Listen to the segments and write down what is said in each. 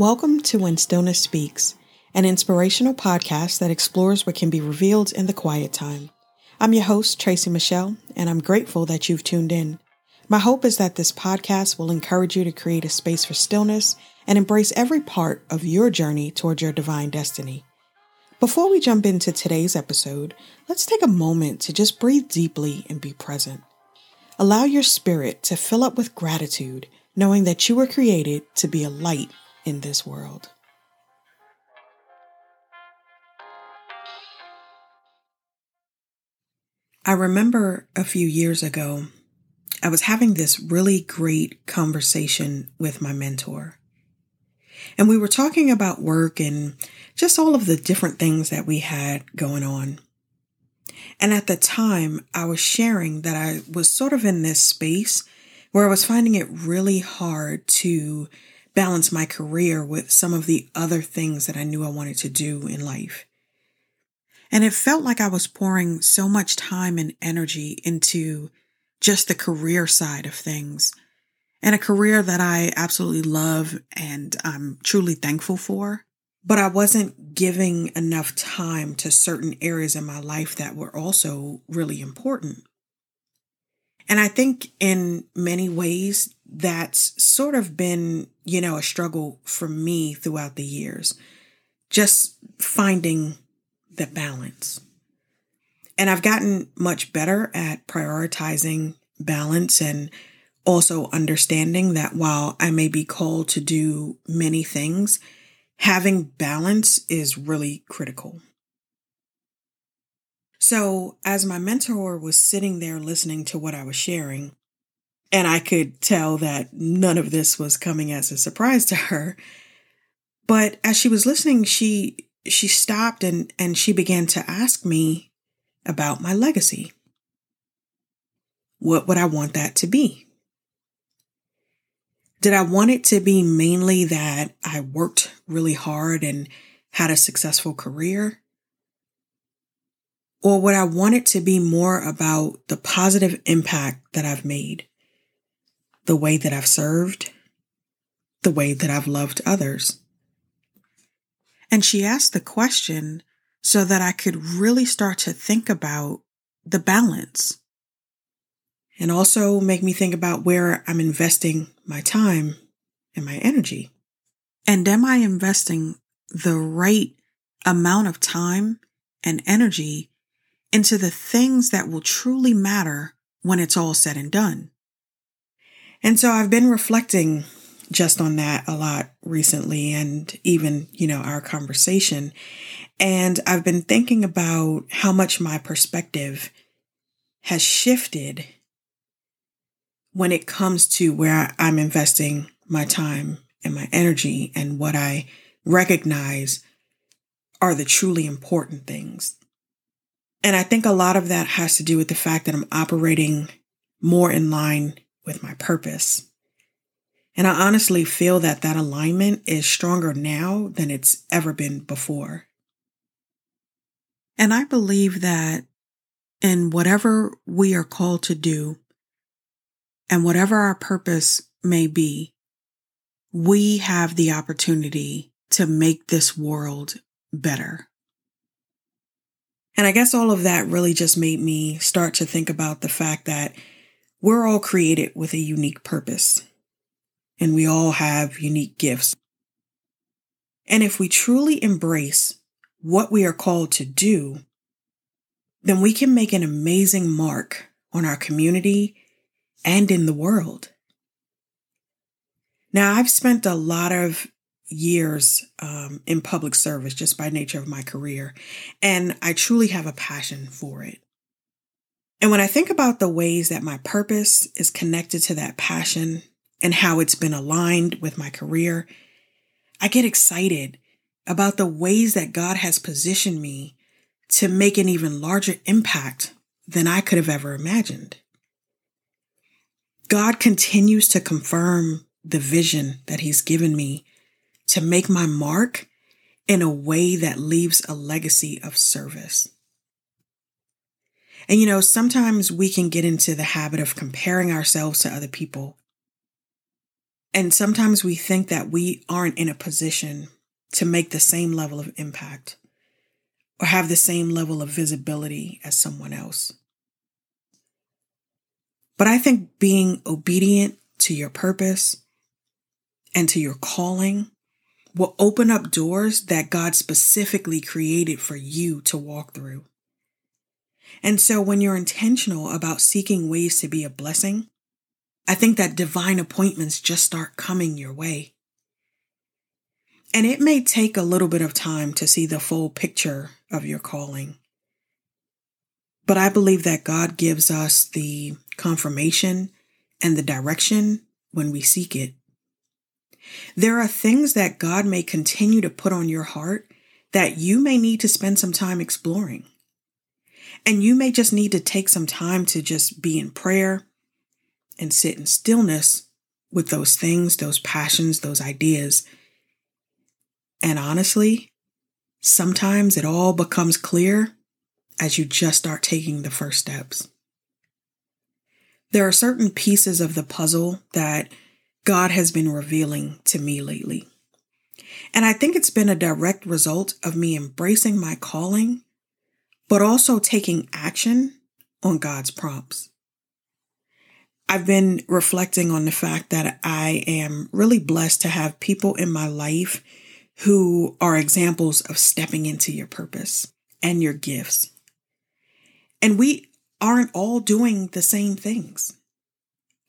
Welcome to When Stillness Speaks, an inspirational podcast that explores what can be revealed in the quiet time. I'm your host, Tracy Michelle, and I'm grateful that you've tuned in. My hope is that this podcast will encourage you to create a space for stillness and embrace every part of your journey toward your divine destiny. Before we jump into today's episode, let's take a moment to just breathe deeply and be present. Allow your spirit to fill up with gratitude, knowing that you were created to be a light in this world. I remember a few years ago, I was having this really great conversation with my mentor. And we were talking about work and just all of the different things that we had going on. And at the time, I was sharing that I was sort of in this space where I was finding it really hard to balance my career with some of the other things that I knew I wanted to do in life. And it felt like I was pouring so much time and energy into just the career side of things and a career that I absolutely love and I'm truly thankful for. But I wasn't giving enough time to certain areas in my life that were also really important. And I think in many ways, that's sort of been, you know, a struggle for me throughout the years. Just finding the balance. And I've gotten much better at prioritizing balance and also understanding that while I may be called to do many things, having balance is really critical. So, as my mentor was sitting there listening to what I was sharing, and I could tell that none of this was coming as a surprise to her, but as she was listening, she she stopped and and she began to ask me about my legacy. What would I want that to be? Did I want it to be mainly that I worked really hard and had a successful career? Or would I want it to be more about the positive impact that I've made, the way that I've served, the way that I've loved others? And she asked the question so that I could really start to think about the balance and also make me think about where I'm investing my time and my energy. And am I investing the right amount of time and energy into the things that will truly matter when it's all said and done. And so I've been reflecting just on that a lot recently and even, you know, our conversation. And I've been thinking about how much my perspective has shifted when it comes to where I'm investing my time and my energy and what I recognize are the truly important things and I think a lot of that has to do with the fact that I'm operating more in line with my purpose. And I honestly feel that that alignment is stronger now than it's ever been before. And I believe that in whatever we are called to do and whatever our purpose may be, we have the opportunity to make this world better. And I guess all of that really just made me start to think about the fact that we're all created with a unique purpose and we all have unique gifts. And if we truly embrace what we are called to do, then we can make an amazing mark on our community and in the world. Now, I've spent a lot of years um, in public service just by nature of my career. And I truly have a passion for it. And when I think about the ways that my purpose is connected to that passion and how it's been aligned with my career, I get excited about the ways that God has positioned me to make an even larger impact than I could have ever imagined. God continues to confirm the vision that He's given me to make my mark in a way that leaves a legacy of service. And you know, sometimes we can get into the habit of comparing ourselves to other people. And sometimes we think that we aren't in a position to make the same level of impact or have the same level of visibility as someone else. But I think being obedient to your purpose and to your calling will open up doors that God specifically created for you to walk through. And so when you're intentional about seeking ways to be a blessing, I think that divine appointments just start coming your way. And it may take a little bit of time to see the full picture of your calling. But I believe that God gives us the confirmation and the direction when we seek it. There are things that God may continue to put on your heart that you may need to spend some time exploring. And you may just need to take some time to just be in prayer and sit in stillness with those things, those passions, those ideas. And honestly, sometimes it all becomes clear as you just start taking the first steps. There are certain pieces of the puzzle that God has been revealing to me lately. And I think it's been a direct result of me embracing my calling, but also taking action on God's prompts. I've been reflecting on the fact that I am really blessed to have people in my life who are examples of stepping into your purpose and your gifts. And we aren't all doing the same things,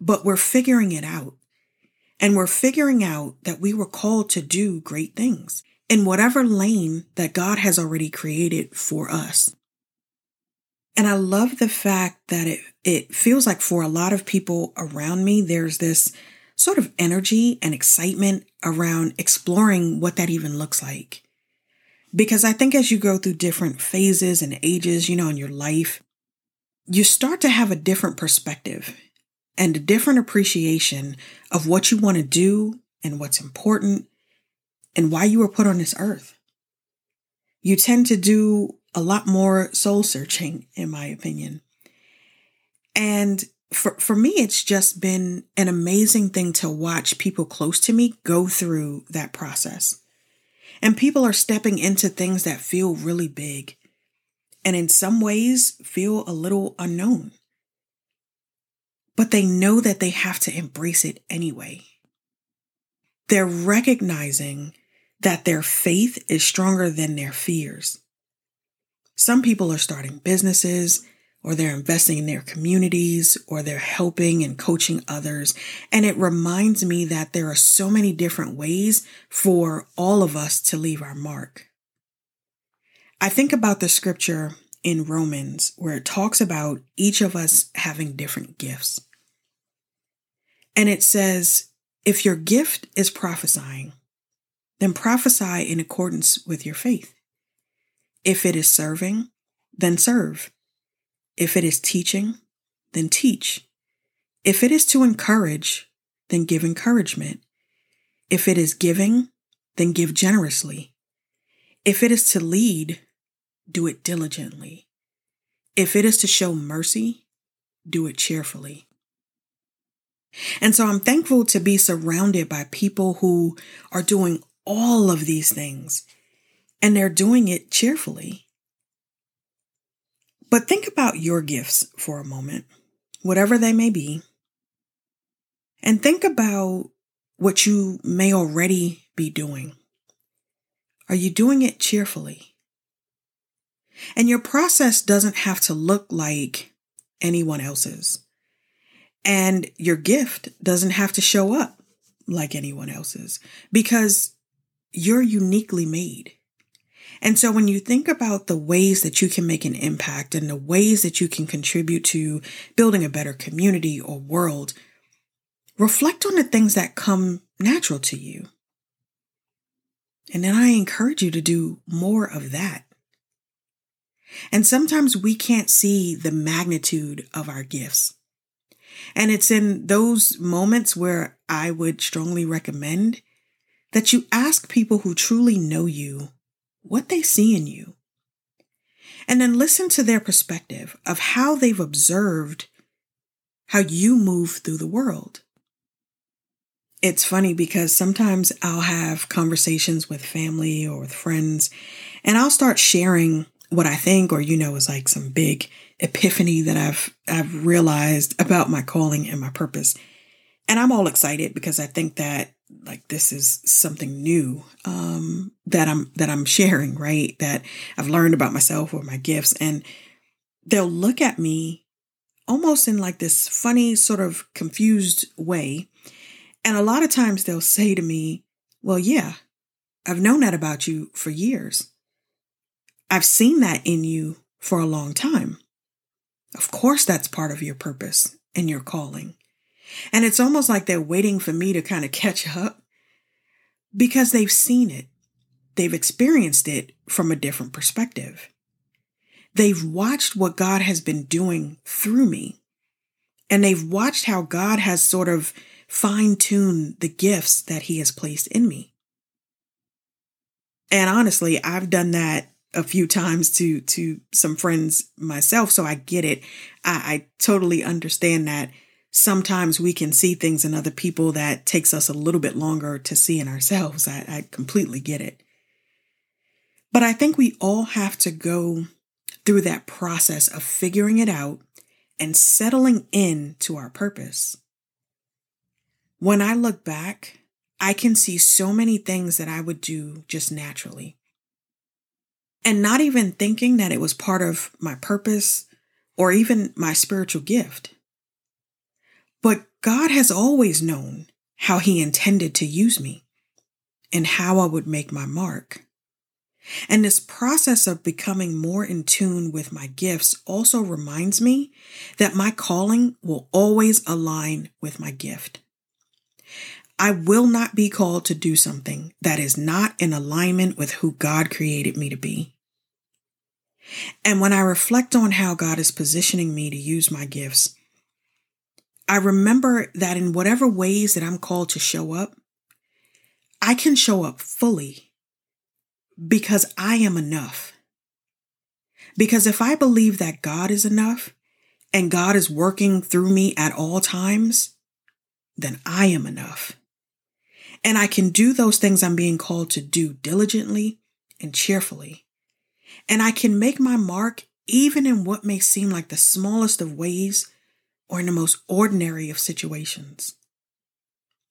but we're figuring it out. And we're figuring out that we were called to do great things in whatever lane that God has already created for us. And I love the fact that it, it feels like for a lot of people around me, there's this sort of energy and excitement around exploring what that even looks like. Because I think as you go through different phases and ages, you know, in your life, you start to have a different perspective and a different appreciation of what you want to do and what's important and why you were put on this earth. You tend to do a lot more soul searching, in my opinion. And for, for me, it's just been an amazing thing to watch people close to me go through that process. And people are stepping into things that feel really big and in some ways feel a little unknown but they know that they have to embrace it anyway. They're recognizing that their faith is stronger than their fears. Some people are starting businesses, or they're investing in their communities, or they're helping and coaching others. And it reminds me that there are so many different ways for all of us to leave our mark. I think about the scripture in Romans where it talks about each of us having different gifts. And it says, if your gift is prophesying, then prophesy in accordance with your faith. If it is serving, then serve. If it is teaching, then teach. If it is to encourage, then give encouragement. If it is giving, then give generously. If it is to lead, do it diligently. If it is to show mercy, do it cheerfully. And so I'm thankful to be surrounded by people who are doing all of these things and they're doing it cheerfully. But think about your gifts for a moment, whatever they may be, and think about what you may already be doing. Are you doing it cheerfully? And your process doesn't have to look like anyone else's. And your gift doesn't have to show up like anyone else's because you're uniquely made. And so when you think about the ways that you can make an impact and the ways that you can contribute to building a better community or world, reflect on the things that come natural to you. And then I encourage you to do more of that. And sometimes we can't see the magnitude of our gifts. And it's in those moments where I would strongly recommend that you ask people who truly know you what they see in you. And then listen to their perspective of how they've observed how you move through the world. it's funny because sometimes I'll have conversations with family or with friends and I'll start sharing what I think or you know is like some big epiphany that I've I've realized about my calling and my purpose. And I'm all excited because I think that like this is something new um that I'm that I'm sharing, right? That I've learned about myself or my gifts and they'll look at me almost in like this funny sort of confused way. And a lot of times they'll say to me, "Well, yeah, I've known that about you for years. I've seen that in you for a long time. Of course, that's part of your purpose and your calling. And it's almost like they're waiting for me to kind of catch up because they've seen it. They've experienced it from a different perspective. They've watched what God has been doing through me. And they've watched how God has sort of fine tuned the gifts that He has placed in me. And honestly, I've done that a few times to to some friends myself, so I get it. I, I totally understand that sometimes we can see things in other people that takes us a little bit longer to see in ourselves. I, I completely get it. But I think we all have to go through that process of figuring it out and settling in to our purpose. When I look back, I can see so many things that I would do just naturally. And not even thinking that it was part of my purpose or even my spiritual gift. But God has always known how He intended to use me and how I would make my mark. And this process of becoming more in tune with my gifts also reminds me that my calling will always align with my gift. I will not be called to do something that is not in alignment with who God created me to be. And when I reflect on how God is positioning me to use my gifts, I remember that in whatever ways that I'm called to show up, I can show up fully because I am enough. Because if I believe that God is enough and God is working through me at all times, then I am enough. And I can do those things I'm being called to do diligently and cheerfully. And I can make my mark even in what may seem like the smallest of ways or in the most ordinary of situations.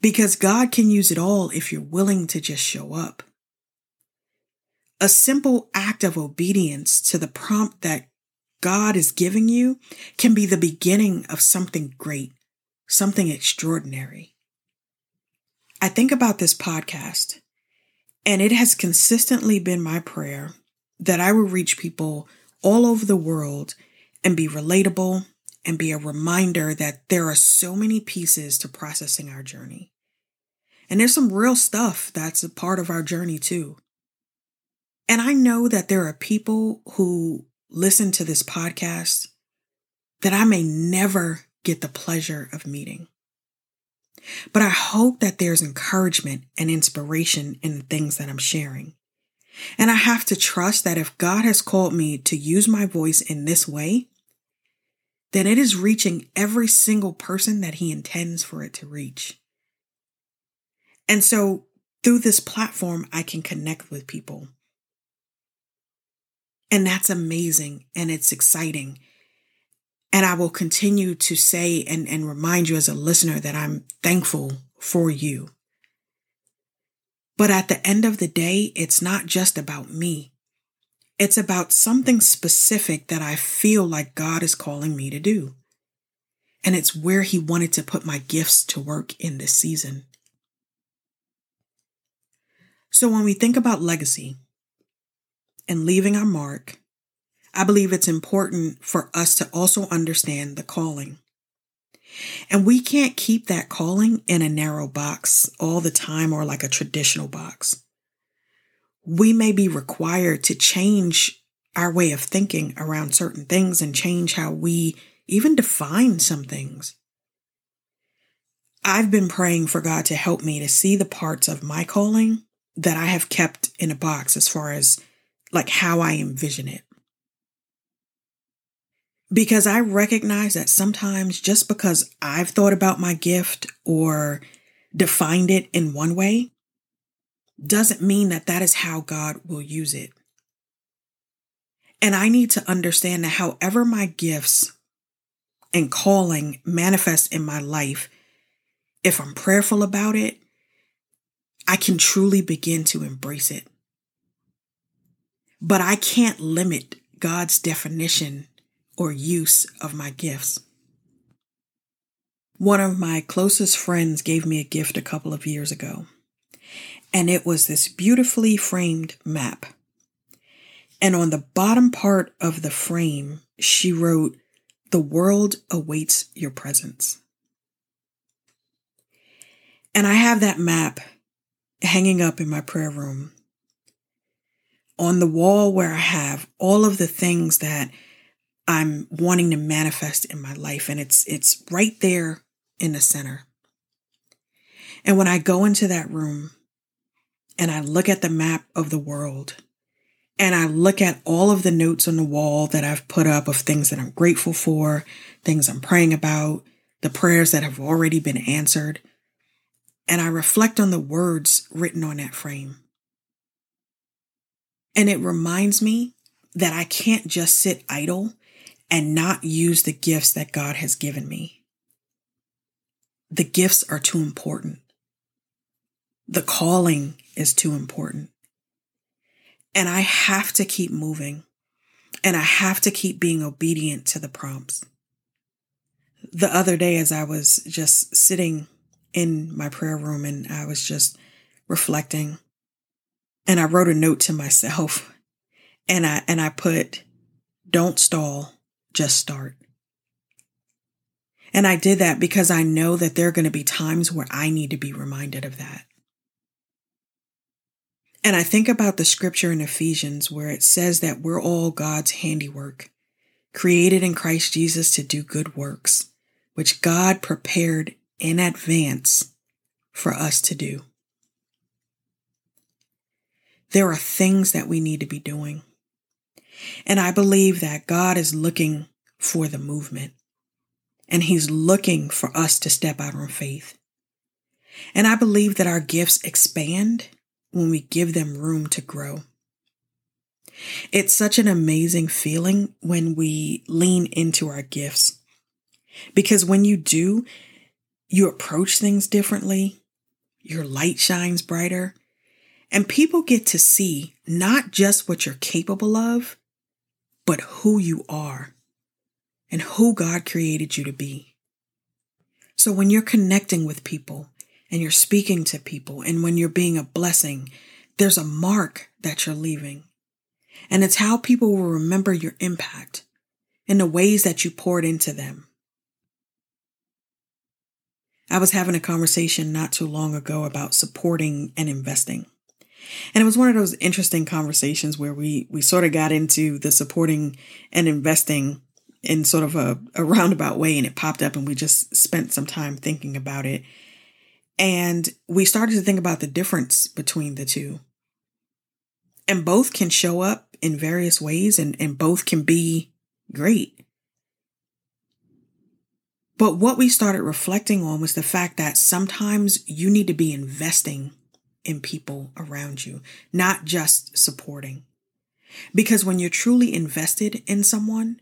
Because God can use it all if you're willing to just show up. A simple act of obedience to the prompt that God is giving you can be the beginning of something great, something extraordinary. I think about this podcast, and it has consistently been my prayer that I will reach people all over the world and be relatable and be a reminder that there are so many pieces to processing our journey. And there's some real stuff that's a part of our journey too. And I know that there are people who listen to this podcast that I may never get the pleasure of meeting. But I hope that there's encouragement and inspiration in the things that I'm sharing. And I have to trust that if God has called me to use my voice in this way, then it is reaching every single person that He intends for it to reach. And so through this platform, I can connect with people. And that's amazing and it's exciting. And I will continue to say and, and remind you as a listener that I'm thankful for you. But at the end of the day, it's not just about me. It's about something specific that I feel like God is calling me to do. And it's where He wanted to put my gifts to work in this season. So when we think about legacy and leaving our mark, I believe it's important for us to also understand the calling. And we can't keep that calling in a narrow box all the time or like a traditional box. We may be required to change our way of thinking around certain things and change how we even define some things. I've been praying for God to help me to see the parts of my calling that I have kept in a box as far as like how I envision it because I recognize that sometimes just because I've thought about my gift or defined it in one way doesn't mean that that is how God will use it. And I need to understand that however my gifts and calling manifest in my life, if I'm prayerful about it, I can truly begin to embrace it. But I can't limit God's definition or use of my gifts. One of my closest friends gave me a gift a couple of years ago, and it was this beautifully framed map. And on the bottom part of the frame, she wrote, The world awaits your presence. And I have that map hanging up in my prayer room on the wall where I have all of the things that I'm wanting to manifest in my life. And it's, it's right there in the center. And when I go into that room and I look at the map of the world and I look at all of the notes on the wall that I've put up of things that I'm grateful for, things I'm praying about, the prayers that have already been answered, and I reflect on the words written on that frame. And it reminds me that I can't just sit idle and not use the gifts that God has given me. The gifts are too important. The calling is too important. And I have to keep moving and I have to keep being obedient to the prompts. The other day, as I was just sitting in my prayer room and I was just reflecting, and I wrote a note to myself and I, and I put, don't stall, just start. And I did that because I know that there are going to be times where I need to be reminded of that. And I think about the scripture in Ephesians where it says that we're all God's handiwork, created in Christ Jesus to do good works, which God prepared in advance for us to do. There are things that we need to be doing. And I believe that God is looking for the movement and he's looking for us to step out on faith. And I believe that our gifts expand when we give them room to grow. It's such an amazing feeling when we lean into our gifts. Because when you do, you approach things differently, your light shines brighter, and people get to see not just what you're capable of, but who you are and who God created you to be. So when you're connecting with people and you're speaking to people and when you're being a blessing, there's a mark that you're leaving. And it's how people will remember your impact and the ways that you poured into them. I was having a conversation not too long ago about supporting and investing. And it was one of those interesting conversations where we, we sort of got into the supporting and investing in sort of a, a roundabout way and it popped up and we just spent some time thinking about it. And we started to think about the difference between the two. And both can show up in various ways and, and both can be great. But what we started reflecting on was the fact that sometimes you need to be investing in people around you, not just supporting. Because when you're truly invested in someone,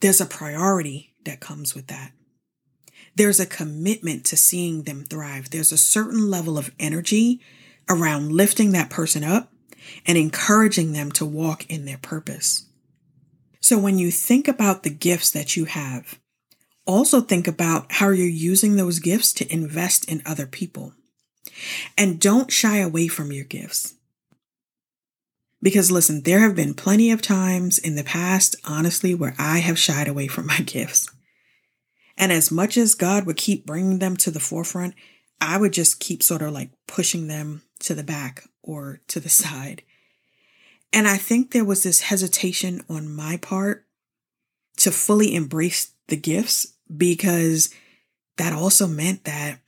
there's a priority that comes with that. There's a commitment to seeing them thrive. There's a certain level of energy around lifting that person up and encouraging them to walk in their purpose. So when you think about the gifts that you have, also think about how you're using those gifts to invest in other people. And don't shy away from your gifts. Because listen, there have been plenty of times in the past, honestly, where I have shied away from my gifts. And as much as God would keep bringing them to the forefront, I would just keep sort of like pushing them to the back or to the side. And I think there was this hesitation on my part to fully embrace the gifts because that also meant that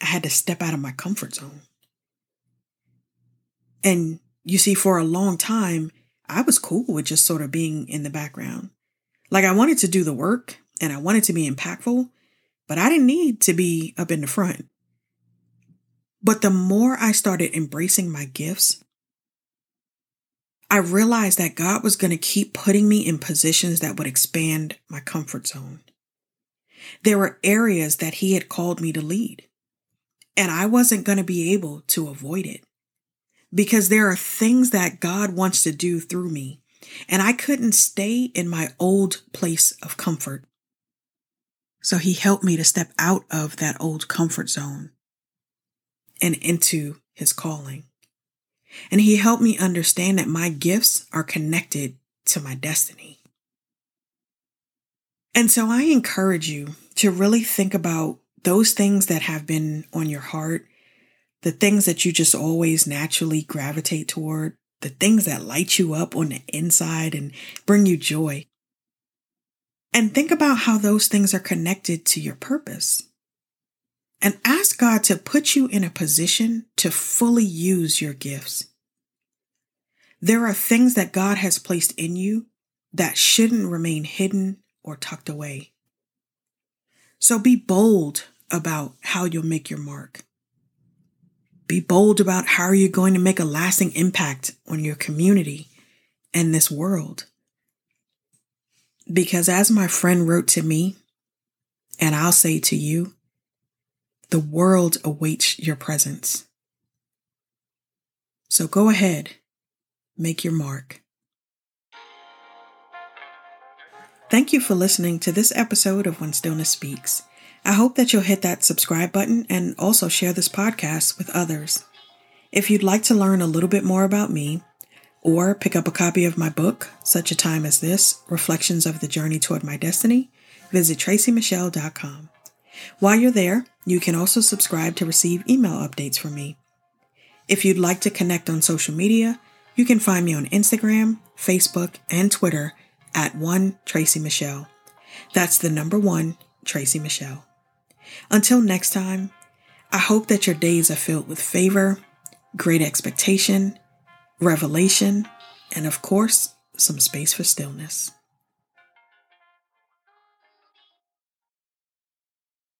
I had to step out of my comfort zone. And you see, for a long time, I was cool with just sort of being in the background. Like I wanted to do the work and I wanted to be impactful, but I didn't need to be up in the front. But the more I started embracing my gifts, I realized that God was going to keep putting me in positions that would expand my comfort zone. There were areas that He had called me to lead, and I wasn't going to be able to avoid it because there are things that God wants to do through me, and I couldn't stay in my old place of comfort. So He helped me to step out of that old comfort zone and into His calling. And He helped me understand that my gifts are connected to my destiny. And so I encourage you to really think about those things that have been on your heart, the things that you just always naturally gravitate toward, the things that light you up on the inside and bring you joy. And think about how those things are connected to your purpose. And ask God to put you in a position to fully use your gifts. There are things that God has placed in you that shouldn't remain hidden or tucked away. So be bold about how you'll make your mark. Be bold about how you're going to make a lasting impact on your community and this world. Because as my friend wrote to me, and I'll say to you, the world awaits your presence. So go ahead, make your mark. Thank you for listening to this episode of When Stillness Speaks. I hope that you'll hit that subscribe button and also share this podcast with others. If you'd like to learn a little bit more about me, or pick up a copy of my book, Such a Time as This Reflections of the Journey Toward My Destiny, visit tracymichelle.com. While you're there, you can also subscribe to receive email updates from me. If you'd like to connect on social media, you can find me on Instagram, Facebook, and Twitter at one Tracy Michelle. That's the number one Tracy Michelle. Until next time, I hope that your days are filled with favor, great expectation, revelation, and of course, some space for stillness.